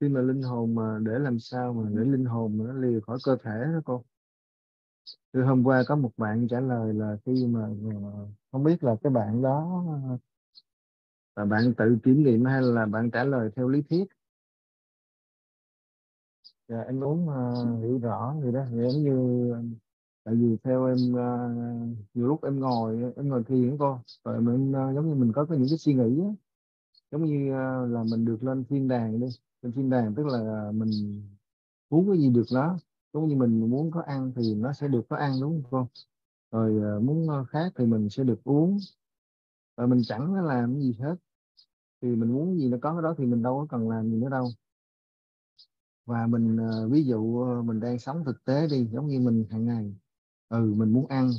khi mà linh hồn mà để làm sao mà để linh hồn mà nó lìa khỏi cơ thể đó cô? Từ hôm qua có một bạn trả lời là khi mà ờ, không biết là cái bạn đó là bạn tự kiểm nghiệm hay là bạn trả lời theo lý thuyết? Dạ, em muốn uh, hiểu rõ người đó. Dạ, giống như tại vì theo em uh, nhiều lúc em ngồi em ngồi thiền cô rồi mình uh, giống như mình có có những cái suy nghĩ á, giống như uh, là mình được lên thiên đàng đi lên thiên đàng, tức là mình muốn cái gì được nó. Giống như mình muốn có ăn thì nó sẽ được có ăn, đúng không? Rồi ờ, muốn ờ, khác thì mình sẽ được uống. Rồi mình chẳng có làm cái gì hết. Thì mình muốn gì nó có cái đó thì mình đâu có cần làm gì nữa đâu. Và mình ờ, ví dụ mình đang sống thực tế đi, giống như mình hàng ngày ừ mình muốn ăn.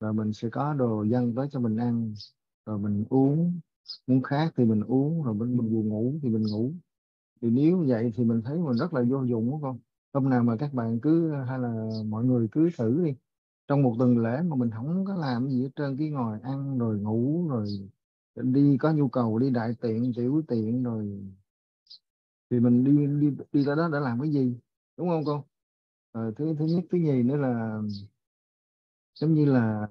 Rồi mình sẽ có đồ dân tới cho mình ăn. Rồi mình uống muốn khác thì mình uống rồi mình, mình buồn ngủ thì mình ngủ. Thì nếu vậy thì mình thấy mình rất là vô dụng đúng không hôm nào mà các bạn cứ hay là mọi người cứ thử đi. Trong một tuần lễ mà mình không có làm gì hết trơn cái ngồi ăn rồi ngủ rồi đi có nhu cầu đi đại tiện tiểu tiện rồi. Thì mình đi đi đi tới đó để làm cái gì? Đúng không con? À, thứ thứ nhất thứ nhì nữa là giống như là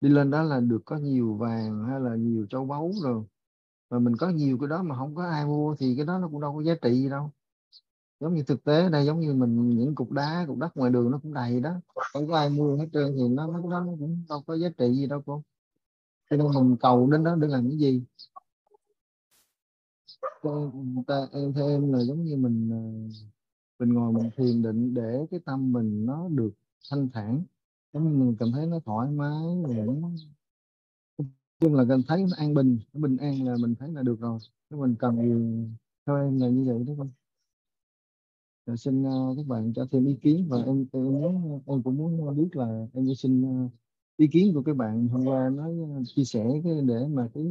đi lên đó là được có nhiều vàng hay là nhiều châu báu rồi. Mà mình có nhiều cái đó mà không có ai mua thì cái đó nó cũng đâu có giá trị gì đâu. Giống như thực tế đây, giống như mình, những cục đá, cục đất ngoài đường nó cũng đầy đó. Không có ai mua hết trơn thì nó nó nó cũng đâu có giá trị gì đâu, cô. Cho nên mình cầu đến đó để làm cái gì? Ta em theo em là giống như mình ờ, mình ngồi mình thiền định để cái tâm mình nó được thanh thản giống mình cảm thấy nó thoải mái nó chung là cảm thấy nó an bình nó bình an là mình thấy là được rồi. Nếu mình cần gì theo em là như vậy đó con. rồi xin uh, các bạn cho thêm ý kiến và em em muốn em cũng muốn biết là em xin uh, ý kiến của các bạn. Hôm qua nói ờ, chia sẻ cái để mà cái,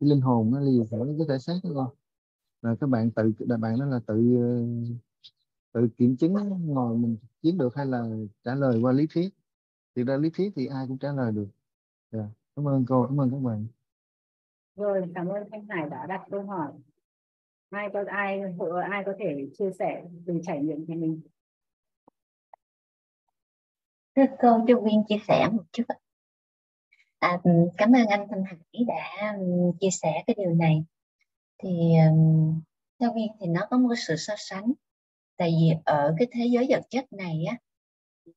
cái linh hồn nó lìa khỏi cái thể xác đó con. Là các bạn tự là bạn đó là tự tự kiểm chứng ngồi mình chiến được hay là trả lời qua lý thuyết? Thì ra lý thuyết thì ai cũng trả lời được. Yeah. Dạ, cảm ơn cô cảm ơn các bạn. Rồi cảm ơn thanh hải đã đặt câu hỏi. Ai có ai ai có thể chia sẻ từ trải nghiệm của mình? Thưa cô cho viên chia sẻ một chút à, cảm ơn anh Thanh Hải đã chia sẻ cái điều này. Thì theo viên thì nó có một sự so sánh tại vì ở cái thế giới vật chất này á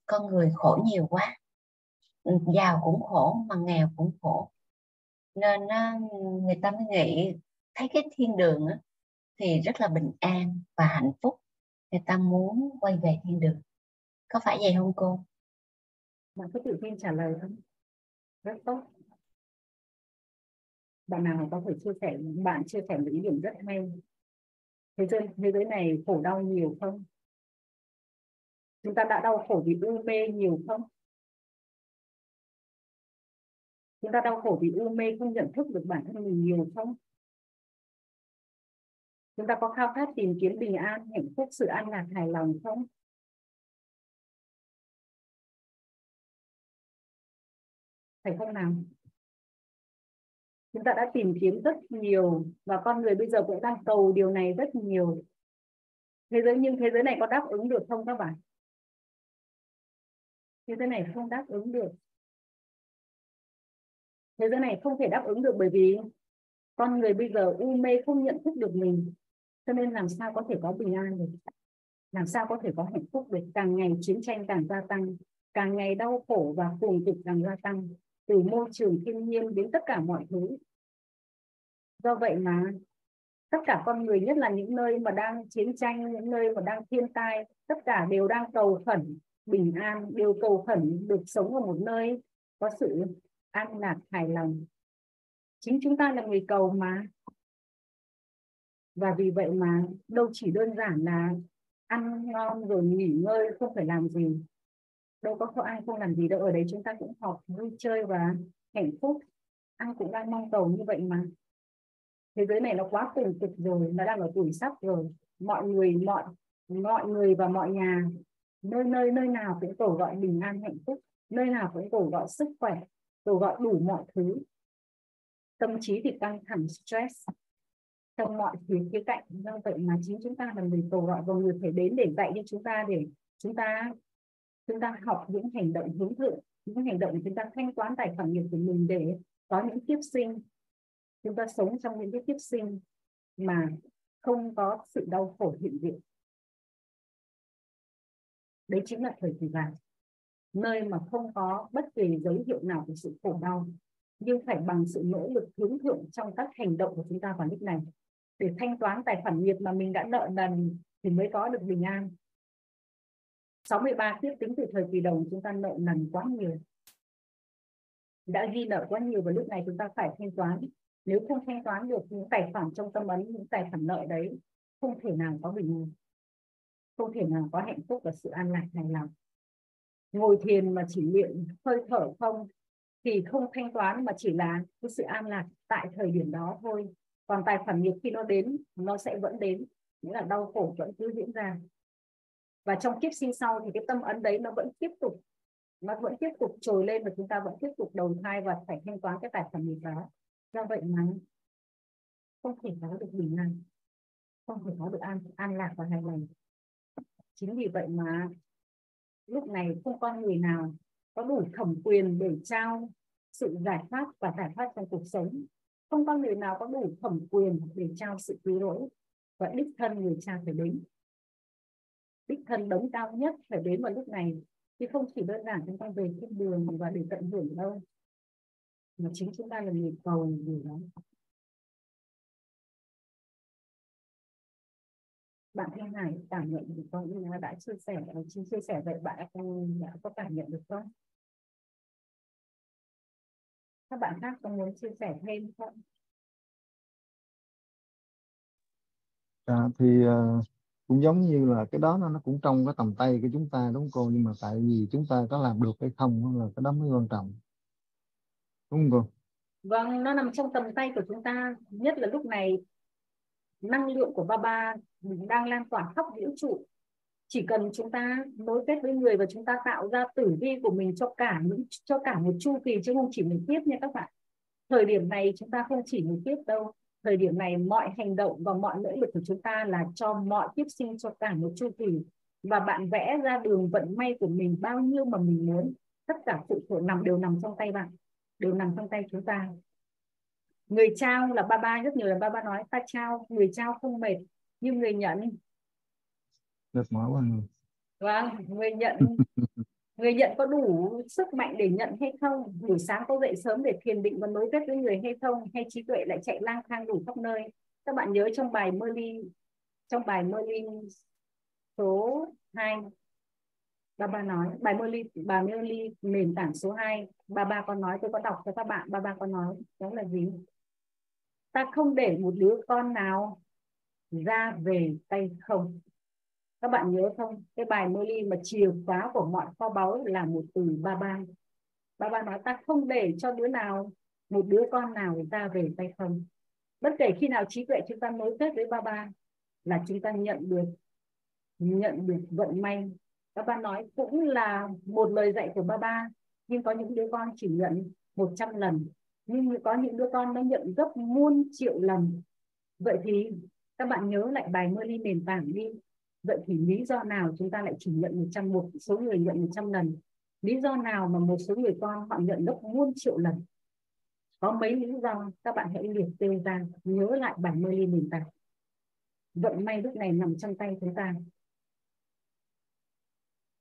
con người khổ nhiều quá. Ừ, giàu cũng khổ mà nghèo cũng khổ. Nên người ta mới nghĩ thấy cái thiên đường á, thì rất là bình an và hạnh phúc. Người ta muốn quay về thiên đường. Có phải vậy không cô? Bạn có tự tin trả lời không? Rất tốt. Bạn nào có thể chia sẻ bạn chia sẻ những ý điểm rất hay thế giới thế giới này khổ đau nhiều không? Chúng ta đã đau khổ vì u mê nhiều không? Chúng ta đau khổ vì u mê không nhận thức được bản thân mình nhiều không? Chúng ta có khao khát tìm kiếm bình an, hạnh phúc, sự an lạc hài lòng không? Phải không nào? Chúng ta đã tìm kiếm rất nhiều và con người bây giờ cũng đang cầu điều này rất nhiều. Thế giới, nhưng thế giới này có đáp ứng được không các bạn? Thế giới này không đáp ứng được. Thế giới này không thể đáp ứng được bởi vì con người bây giờ u mê không nhận thức được mình. Cho nên làm sao có thể có bình an được? Làm sao có thể có hạnh phúc được? Càng ngày chiến tranh càng gia tăng, càng ngày đau khổ và cùng cực càng gia tăng từ môi trường thiên nhiên đến tất cả mọi thứ. Do vậy mà, tất cả con người, nhất là những nơi mà đang chiến tranh, những nơi mà đang thiên tai, tất cả đều đang cầu khẩn bình an, đều cầu khẩn được sống ở một nơi có sự an lạc hài lòng. Chính chúng ta là người cầu mà. Và vì vậy mà đâu chỉ đơn giản là ăn ngon rồi nghỉ ngơi, không phải làm gì đâu có có ai không làm gì đâu, ở đấy chúng ta cũng học vui chơi và hạnh phúc. Ai cũng đang mong cầu như vậy mà. Thế giới này nó quá cùng cực rồi, nó đang ở tuổi sắp rồi. Mọi người, mọi mọi người và mọi nhà, nơi nơi nơi nào cũng cầu gọi bình an, hạnh phúc. Nơi nào cũng cầu gọi sức khỏe cầu gọi đủ mọi thứ. Tâm trí thì căng thẳng, stress. Trong mọi phía khía cạnh do vậy mà chính chúng ta là người cầu gọi và người phải đến để dạy cho chúng ta, để chúng ta chúng ta học những hành động hướng thượng những hành động chúng ta thanh toán tài khoản nghiệp của mình để có những kiếp sinh. Chúng ta sống trong những cái kiếp sinh mà không có sự đau khổ hiện diện. Đấy chính là thời kỳ vàng, nơi mà không có bất kỳ dấu hiệu nào của sự khổ đau, nhưng phải bằng sự nỗ lực hướng thượng trong các hành động của chúng ta vào lúc này. Để thanh toán tài khoản nghiệp mà mình đã nợ nần thì mới có được bình an. 63 kiếp tính từ thời kỳ đầu chúng ta nợ nần quá nhiều. Đã ghi nợ quá nhiều và lúc này chúng ta phải thanh toán. Nếu không thanh toán được, những tài khoản trong tâm ấn, những tài khoản nợ đấy không thể nào có bình an không thể nào có hạnh phúc và sự an lạc hài lòng ngồi thiền mà chỉ luyện, hơi thở không thì không thanh toán mà chỉ là cái sự an lạc tại thời điểm đó thôi. Còn tài khoản nghiệp khi nó đến, nó sẽ vẫn đến. Nghĩa là đau khổ vẫn cứ diễn ra và trong kiếp sinh sau thì cái tâm ấn đấy nó vẫn tiếp tục, nó vẫn tiếp tục trồi lên và chúng ta vẫn tiếp tục đầu thai và phải thanh toán cái tài sản nghiệp đó. Do vậy mà không thể có được bình an, không thể có được an an lạc và hài lòng chính vì vậy mà lúc này không có người nào có đủ thẩm quyền để trao sự giải thoát và giải thoát trong cuộc sống. Không có người nào có đủ thẩm quyền để trao sự cứu rỗi và đích thân người cha phải đến đích thân đấng cao nhất phải đến vào lúc này chứ không chỉ đơn giản chúng ta về thiên đường và để tận hưởng đâu mà chính chúng ta là người cầu điều đó bạn Thanh Hải cảm nhận được không? Như đã chia sẻ, ờ, chia, chia sẻ vậy bạn ừ, đã có cảm nhận được không? Các bạn khác có muốn chia sẻ thêm không? À, thì uh, cũng giống như là cái đó nó cũng trong cái tầm tay của chúng ta, đúng không cô? Nhưng mà tại vì chúng ta có làm được hay không là cái đó mới quan trọng. Đúng không cô? Vâng nó nằm trong tầm tay của chúng ta. Nhất là lúc này, năng lượng của ba ba đang lan tỏa khắp vũ trụ. Chỉ cần chúng ta nối kết với người và chúng ta tạo ra tử vi của mình cho cả những, cho cả một chu kỳ chứ không chỉ một kiếp nha các bạn. Thời điểm này chúng ta không chỉ một kiếp đâu thời điểm này mọi hành động và mọi nỗ lực của chúng ta là cho mọi kiếp sinh cho cả một chu kỳ. Và bạn vẽ ra đường vận may của mình bao nhiêu mà mình muốn. Tất cả sự thuộc nằm đều nằm trong tay bạn đều nằm trong tay chúng ta. Người trao là ba ba rất nhiều lần ba ba nói ta trao người trao không mệt nhưng người nhận. Mệt mỏi quá. Vâng người nhận người nhận có đủ sức mạnh để nhận hay không? Buổi sáng có dậy sớm để thiền định và nối kết với người hay không? Hay trí tuệ lại chạy lang thang đủ khắp nơi? Các bạn nhớ trong bài Merlin trong bài Merlin số 2 ba ba nói, bài Merlin bà Merlin nền tảng số 2 ba ba con nói, tôi có đọc cho các bạn, ba ba con nói, đó là gì? Ta không để một đứa con nào ra về tay không các bạn nhớ không? Cái bài Merlin mà chìa khóa của mọi kho báu là một từ ba ba ba ba nói ta không để cho đứa nào, một đứa con nào ra về tay không. Bất kể khi nào trí tuệ chúng ta nối kết với ba ba là chúng ta nhận được nhận được vận may. Các bạn nói cũng là một lời dạy của ba ba nhưng có những đứa con chỉ nhận 100 lần. Nhưng có những đứa con nó nhận gấp muôn triệu lần. Vậy thì các bạn nhớ lại bài Merlin nền tảng đi vậy thì lý do nào chúng ta lại chỉ nhận 100 một số người nhận 100 lần? Lý do nào mà một số người con họ nhận gấp muôn triệu lần? Có mấy lý do? Các bạn hãy liệt kê ra, nhớ lại bài Merlin nền tảng vận may lúc này nằm trong tay chúng ta.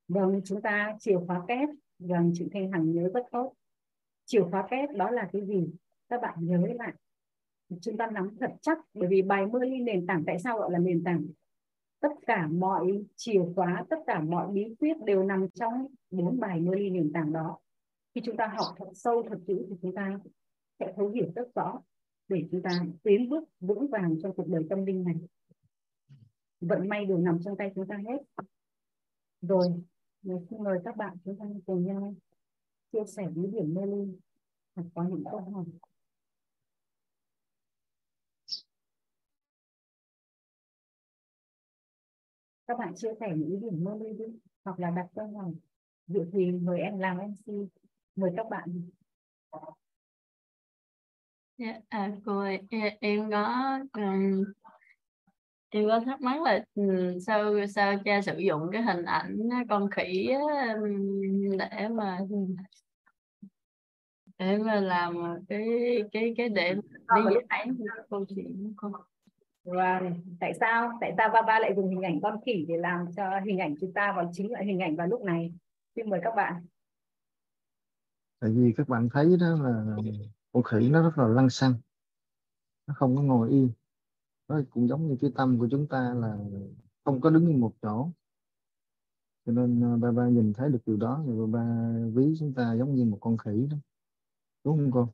Vâng chúng ta chìa khóa kép. Vâng chị Thanh Hằng nhớ rất tốt. Chìa khóa kép đó là cái gì? Các bạn nhớ lại. Chúng ta nắm thật chắc, bởi vì bài Merlin nền tảng tại sao gọi là nền tảng? Tất cả mọi chìa khóa, tất cả mọi bí quyết đều nằm trong bốn bài Merlin nền tảng đó. Khi chúng ta học thật sâu, thật kỹ thì chúng ta sẽ thấu hiểu rất rõ để chúng ta tiến bước vững vàng trong cuộc đời tâm linh này. Vận may đều nằm trong tay chúng ta hết. Rồi xin mời các bạn chúng ta cùng nhau chia sẻ những điểm mê ly hoặc có những câu hỏi. Các bạn chia sẻ những điểm mê ly đi hoặc là đặt câu hỏi Diệu thì mời em làm MC mời các bạn. Dạ, à, cô ơi, e- em có um, em có thắc mắc là um, sao sao cha sử dụng cái hình ảnh con khỉ á, um, để mà để mà làm cái cái cái để Ờ, đi giải câu chuyện của con Và tại sao? Tại sao Baba lại dùng hình ảnh con khỉ để làm cho hình ảnh chúng ta vào chính là hình ảnh vào lúc này? Xin mời các bạn. Tại vì các bạn thấy đó là con khỉ nó rất là lăng xăng. Nó không có ngồi yên. Nó cũng giống như cái tâm của chúng ta là không có đứng yên một chỗ. Cho nên ba ba nhìn thấy được điều đó thì ba ba ví chúng ta giống như một con khỉ đó. Đúng không cô?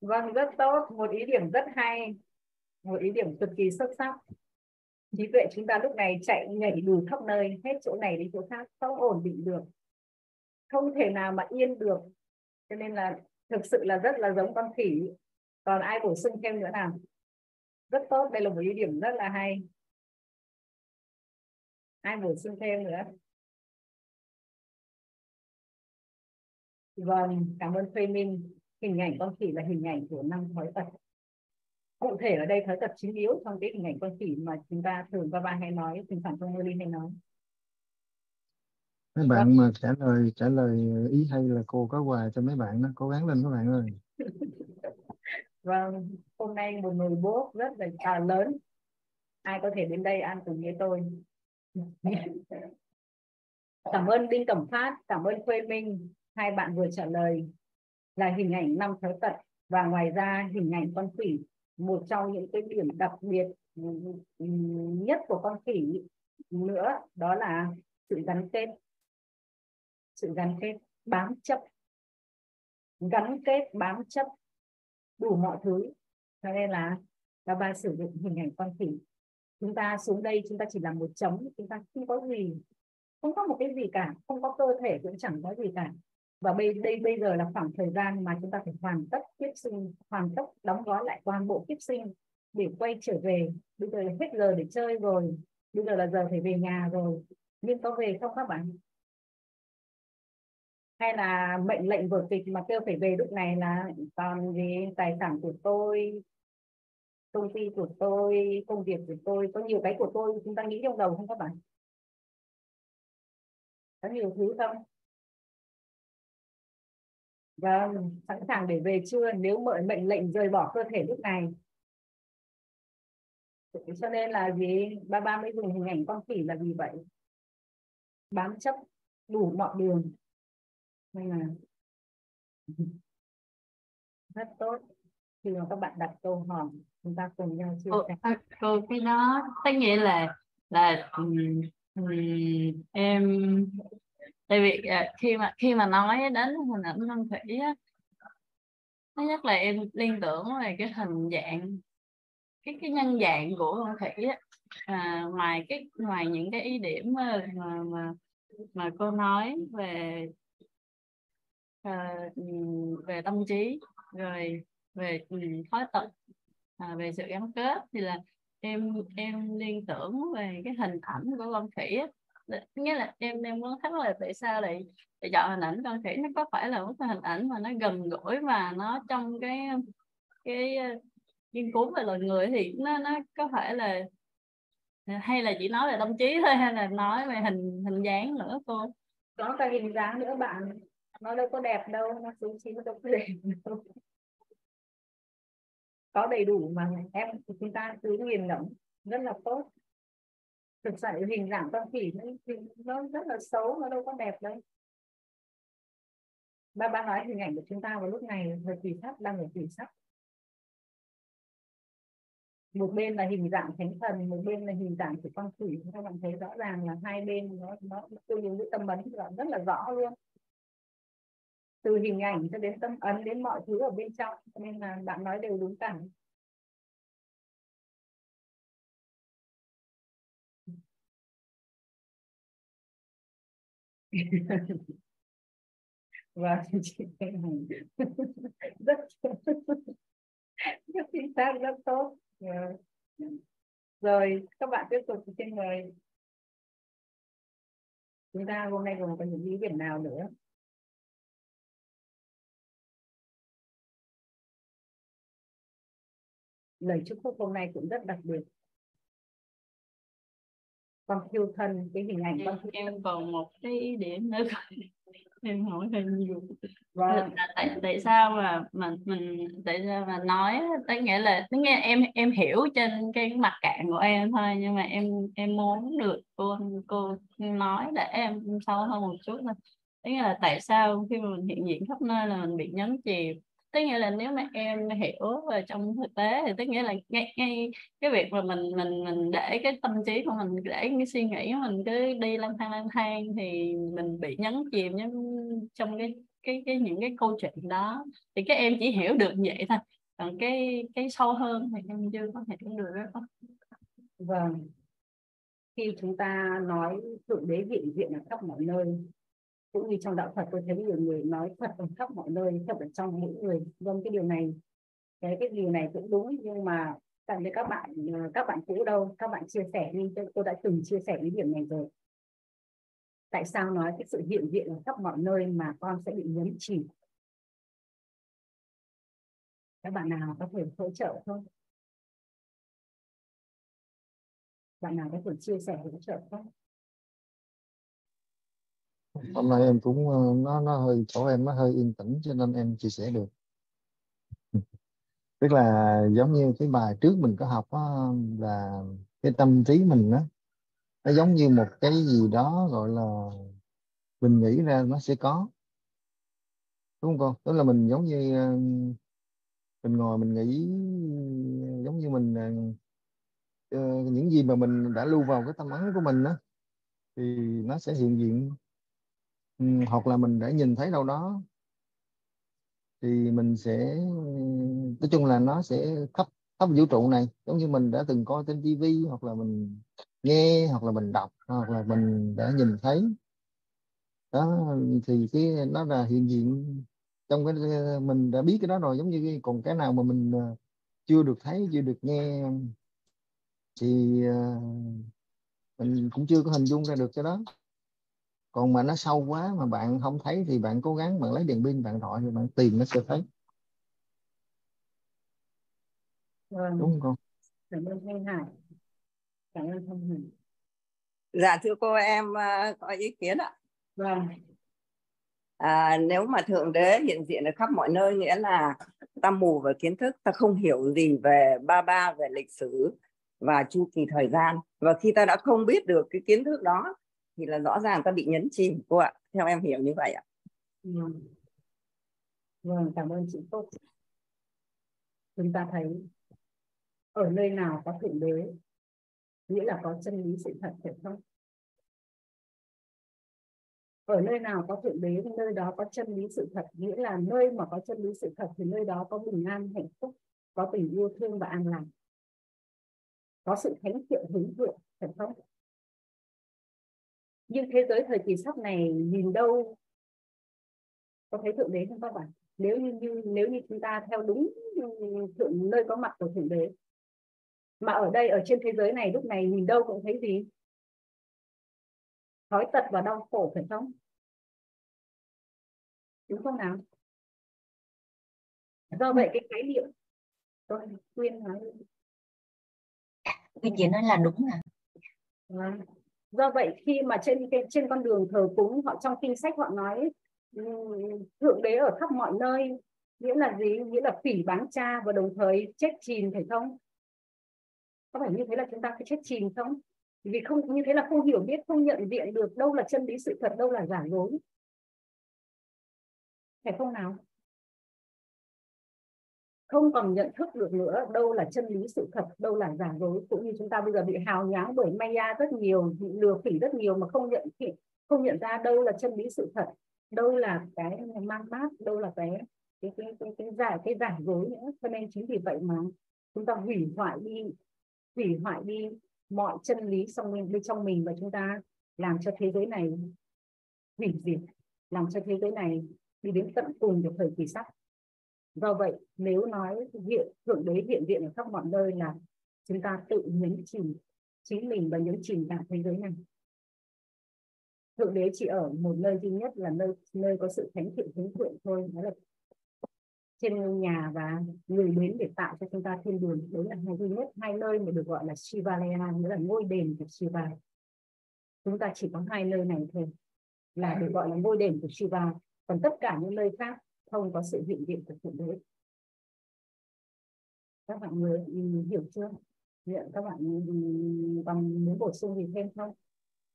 Vâng rất tốt. Một ý điểm rất hay một ý điểm cực kỳ xuất sắc. Trí tuệ chúng ta lúc này chạy nhảy đủ khắp nơi, hết chỗ này đến chỗ khác, không ổn định được. Không thể nào mà yên được. Cho nên là thực sự là rất là giống con khỉ. Còn ai bổ sung thêm nữa nào? Rất tốt, đây là một ý điểm rất là hay. Ai bổ sung thêm nữa? Vâng cảm ơn Thuê Minh. Hình ảnh con khỉ là hình ảnh của năm thói tật cụ thể ở đây thói tật chính yếu trong cái hình ảnh con khỉ mà chúng ta thường ba ba hay nói thỉnh thoảng trong Mơ hay nói mấy bạn mà trả lời trả lời ý hay là cô có quà cho mấy bạn đó cố gắng lên các bạn ơi Vâng, hôm nay một nồi bốt rất là à, lớn. Ai có thể đến đây ăn cùng với tôi. Cảm ơn Đinh Cẩm Phát, cảm ơn Khuê Minh. Hai bạn vừa trả lời là hình ảnh năm thói tật và ngoài ra hình ảnh con khỉ một trong những cái điểm đặc biệt ừ, ừ, nhất của con khỉ nữa, đó là sự gắn kết. Sự gắn kết, bám chấp. Gắn kết, bám chấp, đủ mọi thứ. Cho nên là các ba sử dụng hình ảnh con khỉ. Chúng ta xuống đây, chúng ta chỉ làm một chấm chúng ta không có gì, không có một cái gì cả, không có cơ thể cũng chẳng có gì cả và bây, đây, bây giờ là khoảng thời gian mà chúng ta phải hoàn tất kiếp sinh, hoàn tất đóng gói lại toàn bộ kiếp sinh để quay trở về. Bây giờ hết giờ để chơi rồi, bây giờ là giờ phải về nhà rồi. Nhưng có về không các bạn? Hay là mệnh lệnh vở kịch mà kêu phải về lúc này là còn gì? Tài sản của tôi, công ty của tôi, công việc của tôi, có nhiều cái của tôi chúng ta nghĩ trong đầu không các bạn? Có nhiều thứ không? Vâng sẵn sàng để về chưa? Nếu mệnh mệnh lệnh rời bỏ cơ thể lúc này. Cho nên là gì? Ba ba mới dùng hình ảnh con khỉ là vì vậy. Bám chấp đủ mọi đường. Nên là rất tốt. Khi mà các bạn đặt câu hỏi chúng ta cùng nhau chia sẻ. à, cô cái đó tất nghĩa là là um, um, em tại vì à, khi mà khi mà nói đến hình ảnh con thủy á thứ nhất là em liên tưởng về cái hình dạng cái cái nhân dạng của con thủy á. À, ngoài cái ngoài những cái ý điểm mà mà mà, mà cô nói về ờ, về tâm trí rồi về ừ, thói tật à, về sự gắn kết thì là em em liên tưởng về cái hình ảnh của con thủy á. Dạ, nghĩa là em em muốn thắc là tại sao lại, lại chọn hình ảnh con khỉ? Nó có phải là một cái hình ảnh mà nó gần gũi và nó trong cái cái ờ, nghiên cứu về loài người thì nó nó có phải là hay là chỉ nói về tâm trí thôi hay là nói về hình hình dáng nữa cô? Có cả hình dáng nữa bạn. Nó đâu có đẹp đâu nó xuống xí nó đâu có đẹp đâu. Có đầy đủ mà em chúng ta cứ nghiền ngẫm rất là tốt thực sự hình dạng con khỉ nó nó rất là xấu, nó đâu có đẹp đâu. Ba ba nói hình ảnh của chúng ta vào lúc này thời kỳ sắp đang ở kỳ sắp một bên là hình dạng thánh thần, một bên là hình dạng của con khỉ. Các bạn thấy rõ ràng là hai bên nó nó tương ứng với tâm ấn rất là rõ luôn. Từ hình ảnh cho đến tâm ấn, đến mọi thứ ở bên trong. Nên là bạn nói đều đúng cả và chị rất rất chính xác rất tốt. Dạ. Rồi, các bạn tiếp tục trên người chúng ta hôm nay còn có những ý kiến nào nữa? Lời chúc phúc hôm nay cũng rất đặc biệt con thiêu thân cái hình ảnh con em, em còn một cái điểm nữa em hỏi hơi nhiều. Vâng. tại tại sao mà mình mình tại sao mà nói tức nghĩa là tức nghĩa em em hiểu trên cái mặt cạn của em thôi nhưng mà em em muốn được cô cô nói để em sâu hơn một chút thôi. Tức nghĩa là tại sao khi mà mình hiện diện khắp nơi là mình bị nhấn chìm tức nghĩa là nếu mà em hiểu về trong thực tế thì tức nghĩa là ngay, ngay cái việc mà mình mình mình để cái tâm trí của mình để cái suy nghĩ của mình cứ đi lang thang lang thang thì mình bị nhấn chìm trong cái cái cái những cái câu chuyện đó. Thì các em chỉ hiểu được vậy thôi. Còn cái cái sâu hơn thì em chưa có thể hiểu được đó. Vâng. Khi chúng ta nói thượng đế hiện diện ở khắp mọi nơi cũng như trong đạo Phật, tôi thấy nhiều người nói Phật ở khắp mọi nơi, Phật ở trong mỗi người. Vâng cái điều này, cái cái điều này cũng đúng, nhưng mà tặng với các bạn ờ, các bạn cũ đâu, các bạn chia sẻ đi tôi đã từng chia sẻ cái điểm này rồi. Tại sao nói cái sự hiện diện ở khắp mọi nơi mà con sẽ bị nhấn chìm? Các bạn nào có thể hỗ trợ không? Bạn nào có thể chia sẻ hỗ trợ không? Hôm nay em cũng ờ, nó nó hơi chỗ em nó hơi yên tĩnh cho nên em chia sẻ được. Tức là giống như cái bài trước mình có học đó, là cái tâm trí mình đó, nó giống như một cái gì đó gọi là mình nghĩ ra nó sẽ có. Đúng không con tức là mình giống như ờ, mình ngồi mình nghĩ giống như mình uh, những gì mà mình đã lưu vào cái tâm ấn của mình đó thì nó sẽ hiện diện Ừ, hoặc là mình đã nhìn thấy đâu đó thì mình sẽ nói chung là nó sẽ khắp khắp vũ trụ này. Giống như mình đã từng coi trên tivi hoặc là mình nghe hoặc là mình đọc hoặc là mình đã nhìn thấy. Đó thì cái nó là hiện diện trong cái mình đã biết cái đó rồi. Giống như cái, còn cái nào mà mình ờ, chưa được thấy chưa được nghe. Thì ờ, mình cũng chưa có hình dung ra được cái đó còn mà nó sâu quá mà bạn không thấy thì bạn cố gắng bạn lấy đèn pin bạn thoại thì bạn tìm nó sẽ thấy. Vâng. đúng không? Cảm ơn Thanh Hải. Cảm ơn Thanh Hải. Dạ thưa cô em uh, có ý kiến ạ. Vâng. À, nếu mà thượng đế hiện diện ở khắp mọi nơi nghĩa là ta mù về kiến thức ta không hiểu gì về ba ba về lịch sử và chu kỳ thời gian. Và khi ta đã không biết được cái kiến thức đó thì là rõ ràng ta bị nhấn chìm cô ạ. Theo em hiểu như vậy ạ. Ừ. Vâng, cảm ơn chị tốt chúng ta thấy ở nơi nào có thượng đế nghĩa là có chân lý sự thật phải không? Ở nơi nào có thượng đế thì nơi đó có chân lý sự thật nghĩa là nơi mà có chân lý sự thật thì nơi đó có bình an hạnh phúc có tình yêu thương và an lành. Có sự thánh thiện hướng thượng phải không? Nhưng thế giới thời kỳ sắp này nhìn đâu có thấy thượng đế không các bạn? Nếu như, như nếu như chúng ta theo đúng thượng nơi có mặt của thượng đế mà ở đây ở trên thế giới này lúc này nhìn đâu cũng thấy gì? Thói tật và đau khổ phải không? Đúng không nào? Do vậy cái khái niệm tôi khuyên nói Quyên chị nói là đúng à. à do vậy khi mà trên trên con đường thờ cúng, họ trong kinh sách họ nói thượng đế ở khắp mọi nơi, nghĩa là gì? Nghĩa là phỉ bán cha và đồng thời chết chìm, phải không? Có phải như thế là chúng ta phải chết chìm không? Vì không, như thế là không hiểu biết, không nhận diện được đâu là chân lý sự thật, đâu là giả dối. Phải không nào? Không còn nhận thức được nữa đâu là chân lý sự thật đâu là giả dối. Cũng như chúng ta bây giờ bị hào nhoáng bởi maya rất nhiều bị lừa phỉ rất nhiều mà không nhận không nhận ra đâu là chân lý sự thật đâu là cái mang mát đâu là cái cái cái cái, cái giả cái giả dối nữa. Cho nên chính vì vậy mà chúng ta hủy hoại đi hủy hoại đi mọi chân lý trong bên trong mình và chúng ta làm cho thế giới này hủy diệt làm cho thế giới này đi đến tận cùng của thời kỳ sắp do vậy, nếu nói hiện thượng đế hiện diện ở khắp mọi nơi là chúng ta tự nhấn chìm chính mình và nhấn chìm cả thế giới này. Thượng đế chỉ ở một nơi duy nhất là nơi nơi có sự thánh thiện thánh thiện thôi. Đó là trên nhà và người đến để tạo cho chúng ta thiên đường. Đấy là hai duy nhất, hai nơi mà được gọi là Shivalaya, nghĩa là ngôi đền của Shiva. Chúng ta chỉ có hai nơi này thôi là được gọi là ngôi đền của Shiva. Còn tất cả những nơi khác không có sự hiện diện của thượng đế. Các bạn người hiểu chưa? Hiện các bạn còn muốn bổ sung gì thêm không?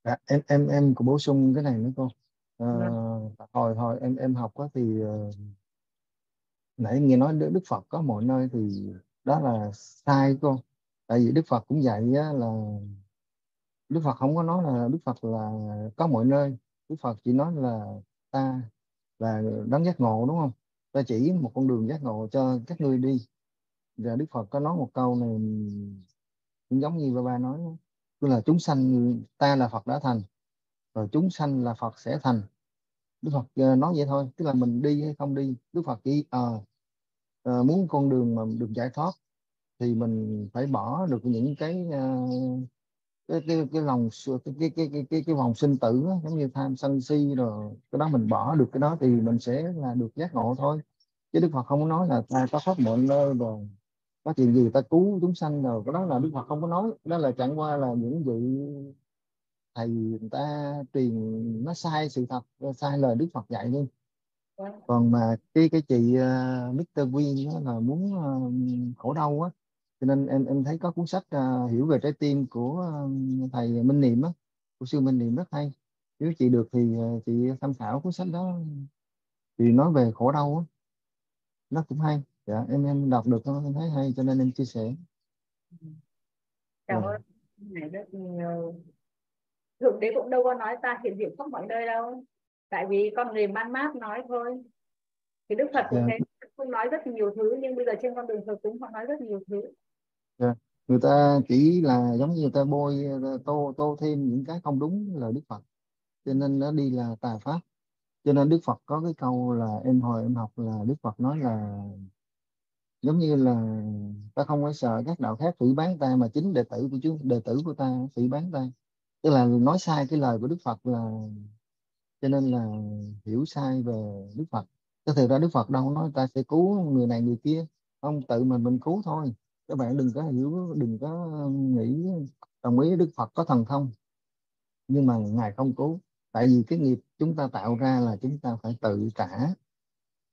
À, em em em có bổ sung cái này nữa cô. À, hồi hồi em em học á thì uh, nãy nghe nói Đức Đức Phật có mọi nơi thì đó là sai cô. Tại vì Đức Phật cũng dạy á, là Đức Phật không có nói là Đức Phật là có mọi nơi. Đức Phật chỉ nói là ta là đấng giác ngộ đúng không? Ta chỉ một con đường giác ngộ cho các ngươi đi. Và Đức Phật có nói một câu này cũng giống như ba ba nói tức là chúng sanh ta là Phật đã thành rồi chúng sanh là Phật sẽ thành. Đức Phật ờ, nói vậy thôi tức là mình đi hay không đi Đức Phật chỉ à, à, muốn con đường mà được giải thoát thì mình phải bỏ được những cái uh, cái cái cái lòng cái cái cái cái cái, cái vòng sinh tử đó, giống như tham sân si rồi cái đó mình bỏ được cái đó thì mình sẽ là được giác ngộ thôi. Chứ Đức Phật không có nói là ta có pháp mọi nơi rồi có chuyện gì ta cứu chúng sanh rồi cái đó là Đức Phật không có nói. Đó là chẳng qua là những vị thầy người ta truyền nó sai sự thật sai lời Đức Phật dạy luôn còn mà cái cái chị uh, Mr. Quyên là muốn uh, khổ đau á cho nên em em thấy có cuốn sách uh, hiểu về trái tim của uh, thầy Minh Niệm á của sư Minh Niệm rất hay. Nếu chị được thì uh, chị tham khảo cuốn sách đó. Thì nói về khổ đau á nó cũng hay. Dạ em em đọc được em thấy hay cho nên em chia sẻ. Cảm ơn. Này rất nhiều thượng đế cũng đâu có nói ta hiện diện khắp mọi nơi đâu. Tại vì con người man mát nói thôi. Thì đức phật cũng yeah. thế cũng nói rất nhiều thứ nhưng bây giờ trên con đường thờ cúng họ nói rất nhiều thứ yeah. người ta chỉ là giống như người ta bôi ờ, tô tô thêm những cái không đúng lời đức phật. Cho nên nó đi là tà pháp. Cho nên đức phật có cái câu là em hồi em học là đức phật nói là giống như là ta không phải sợ các đạo khác phỉ bán ta mà chính đệ tử của chúng, đệ tử của ta phỉ bán ta. Tức là nói sai cái lời của Đức Phật là, cho nên là hiểu sai về Đức Phật. Cái thực ra Đức Phật đâu nói ta sẽ cứu người này người kia. Không tự mình mình cứu thôi các bạn đừng có hiểu đừng có nghĩ đồng ý Đức Phật có thần thông. Nhưng mà ngài không cứu. Tại vì cái nghiệp chúng ta tạo ra là chúng ta phải tự trả.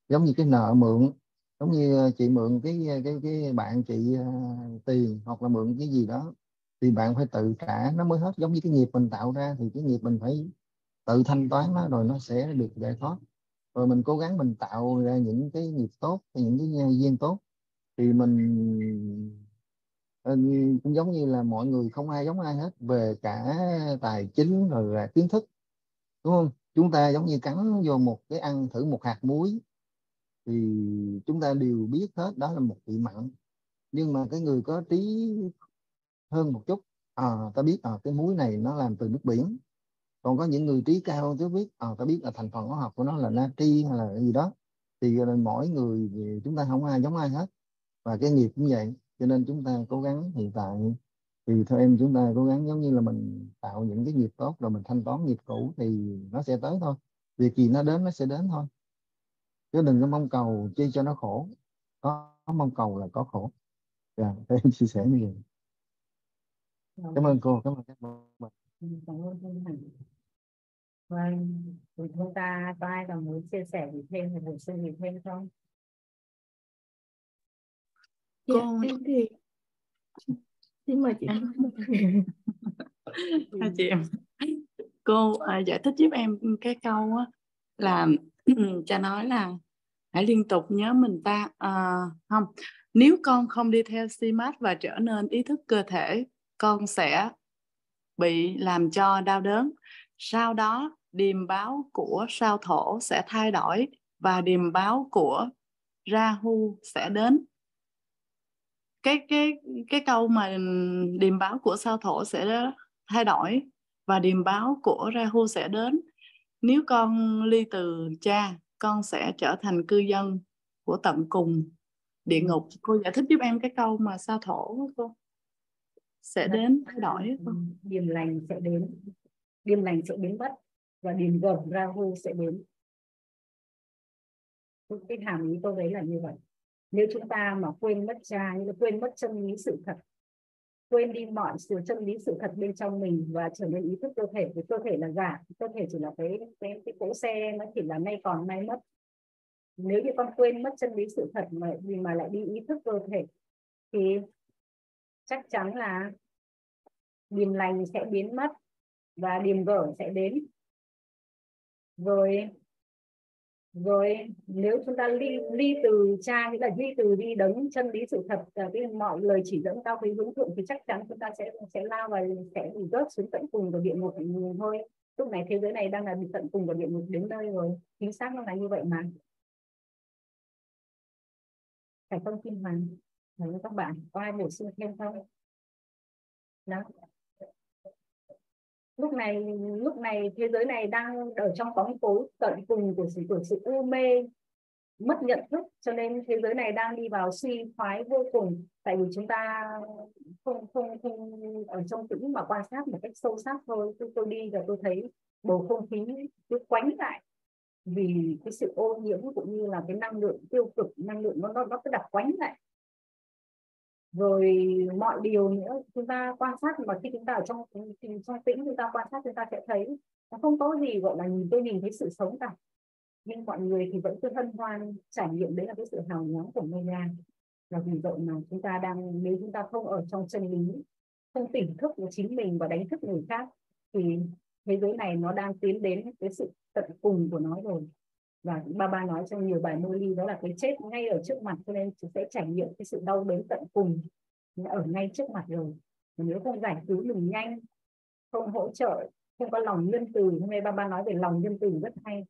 Giống như cái nợ mượn giống như ờ, chị mượn cái ờ, cái cái bạn chị uh, tiền hoặc là mượn cái gì đó thì bạn phải tự trả. Nó mới hết. Giống như cái nghiệp mình tạo ra thì cái nghiệp mình phải tự thanh toán nó rồi nó sẽ được giải thoát. Rồi mình cố gắng mình tạo ra những cái nghiệp tốt những cái duyên tốt thì mình cũng giống như là mọi người không ai giống ai hết về cả tài chính rồi là kiến thức đúng không? Chúng ta giống như cắn vô một cái ăn thử một hạt muối thì chúng ta đều biết hết đó là một vị mặn. Nhưng mà cái người có trí hơn một chút à, ta biết à, cái muối này nó làm từ nước biển. Còn có những người trí cao chứ biết à, ta biết là thành phần hóa học của nó là natri hay là gì đó. Thì mỗi người chúng ta không ai giống ai hết và cái nghiệp cũng vậy. Cho nên chúng ta cố gắng hiện tại. Thì theo em chúng ta cố gắng giống như là mình tạo những cái nghiệp tốt rồi mình thanh toán nghiệp cũ thì nó sẽ tới thôi. Việc gì nó đến nó sẽ đến thôi. Chứ đừng có mong cầu chi cho nó khổ. Có mong cầu là có khổ. Dạ yeah, em chia sẻ như vậy. Cảm ơn cô cảm ơn các bạn. Cảm ơn Hạnh vâng thì chúng ta có ai còn muốn chia sẻ gì thêm hay bổ sung gì thêm không cô dạ, thì xin mời chị à, chị em. Cô à, giải thích giúp em cái câu á, là cha nói là hãy liên tục nhớ mình ta. À, không nếu con không đi theo mát và trở nên ý thức cơ thể con sẽ bị làm cho đau đớn. Sau đó điềm báo của sao thổ sẽ thay đổi và điềm báo của Rahu sẽ đến cái cái cái câu mà điềm báo của sao thổ sẽ thay đổi và điềm báo của Rahu sẽ đến. Nếu con ly từ cha con sẽ trở thành cư dân của tận cùng. Địa ngục. Cô giải thích giúp em cái câu mà sao thổ cô sẽ đến thay đổi không? điềm lành sẽ đến. Điềm lành sẽ biến mất và điềm gầm Rahu sẽ đến. Cái hàm ý tôi đấy là như vậy nếu chúng ta mà quên mất cha, như là quên mất chân lý sự thật, quên đi mọi sự chân lý sự thật bên trong mình và trở nên ý thức cơ thể, thì cơ thể là giả, cơ thể chỉ là cái cái cái cỗ xe, nó chỉ là nay còn nay mất. Nếu như con quên mất chân lý sự thật mà vì mà lại đi ý thức cơ thể, thì chắc chắn là điềm lành sẽ biến mất và điềm vỡ sẽ đến. Rồi rồi nếu chúng ta ly ly từ cha nghĩa là ly từ đi đấng chân lý sự thật và cái mọi lời chỉ dẫn cao quý hướng thượng thì chắc chắn chúng ta sẽ sẽ lao và sẽ bị rớt xuống tận cùng của địa ngục thôi. Lúc này thế giới này đang là bị tận cùng của địa ngục đến nơi rồi. Chính xác nó là như vậy mà. Phải không kim hoàng? Đấy, các bạn? Có ai bổ sung thêm không? Đó lúc này lúc này thế giới này đang ở trong bóng tối tận cùng của sự của sự u mê mất nhận thức. Cho nên thế giới này đang đi vào suy thoái vô cùng. Tại vì chúng ta không không không ở trong tĩnh mà quan sát một cách sâu sắc thôi. Tôi, tôi đi và tôi thấy bầu không khí cứ quánh lại vì cái sự ô nhiễm cũng như là cái năng lượng tiêu cực năng lượng nó nó nó cứ đặt quánh lại rồi mọi điều nữa chúng ta quan sát, mà khi chúng ta ở trong trong tĩnh, chúng ta quan sát, chúng ta sẽ thấy nó không có gì, gọi là, nhìn tôi nhìn thấy sự sống cả. Nhưng mọi người thì vẫn cứ hân hoan trải nghiệm đấy là cái sự hào nhoáng của Maya là vì vậy mà chúng ta đang, nếu chúng ta không ở trong chân lý, không tỉnh thức của chính mình và đánh thức người khác, thì thế giới này nó đang tiến đến cái sự tận cùng của nó rồi và ba ba nói trong nhiều bài mô ly đó là cái chết ngay ở trước mặt, cho nên chúng sẽ trải nghiệm cái sự đau đớn tận cùng ở ngay trước mặt rồi. Và nếu không giải cứu mình nhanh, không hỗ trợ, không có lòng nhân từ, hôm nay ba ba nói về lòng nhân từ rất hay.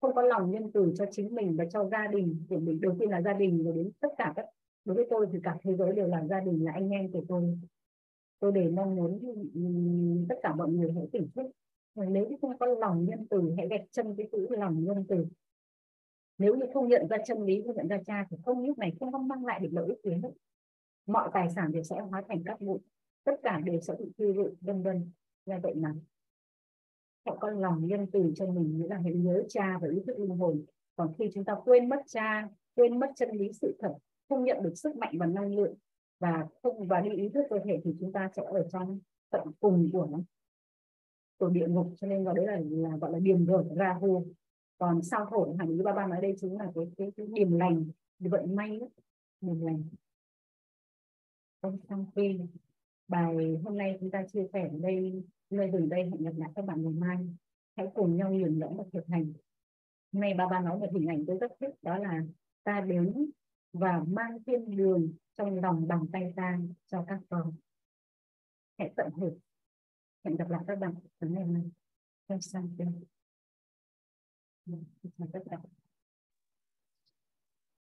Không có lòng nhân từ cho chính mình và cho gia đình của mình đầu tiên là gia đình rồi đến tất cả các, đối với tôi thì cả thế giới đều là gia đình, là anh em của tôi. Tôi để mong muốn tất cả mọi người hãy tỉnh thức nếu như không có lòng nhân từ, hãy gạch chân cái chữ lòng nhân từ. Nếu như không nhận ra chân lý, không nhận ra cha thì không, lúc này không có mang lại được lợi ích gì hết. Mọi tài sản đều sẽ hóa thành các bụi, tất cả đều sẽ bị thiêu rụi, vân vân như vậy mà họ có lòng nhân từ cho mình, nghĩa là hãy nhớ cha và ý thức linh hồn. Còn khi chúng ta quên mất cha, quên mất chân lý sự thật, không nhận được sức mạnh và năng lượng và không và đi ý thức cơ thể thì chúng ta sẽ ở trong tận cùng của nó của địa ngục cho nên gọi đấy là, là gọi là điểm ra Rahu còn sao thổ hẳn như ba ba nói đây chính là cái cái, cái điểm lành vận may đó điểm lành. Không sang phi bài hôm nay chúng ta chia sẻ ở đây nơi dừng đây hẹn gặp lại các bạn ngày mai. Hãy cùng nhau nhìn ngẫm và thực hành. Hôm nay ba ba nói một hình ảnh tôi rất thích đó là ta đến và mang thiên đường trong lòng bàn tay ta cho các con. Hãy tận hưởng hẹn gặp lại các bạn ở ngày mai theo sang dạ, Chào tất cả.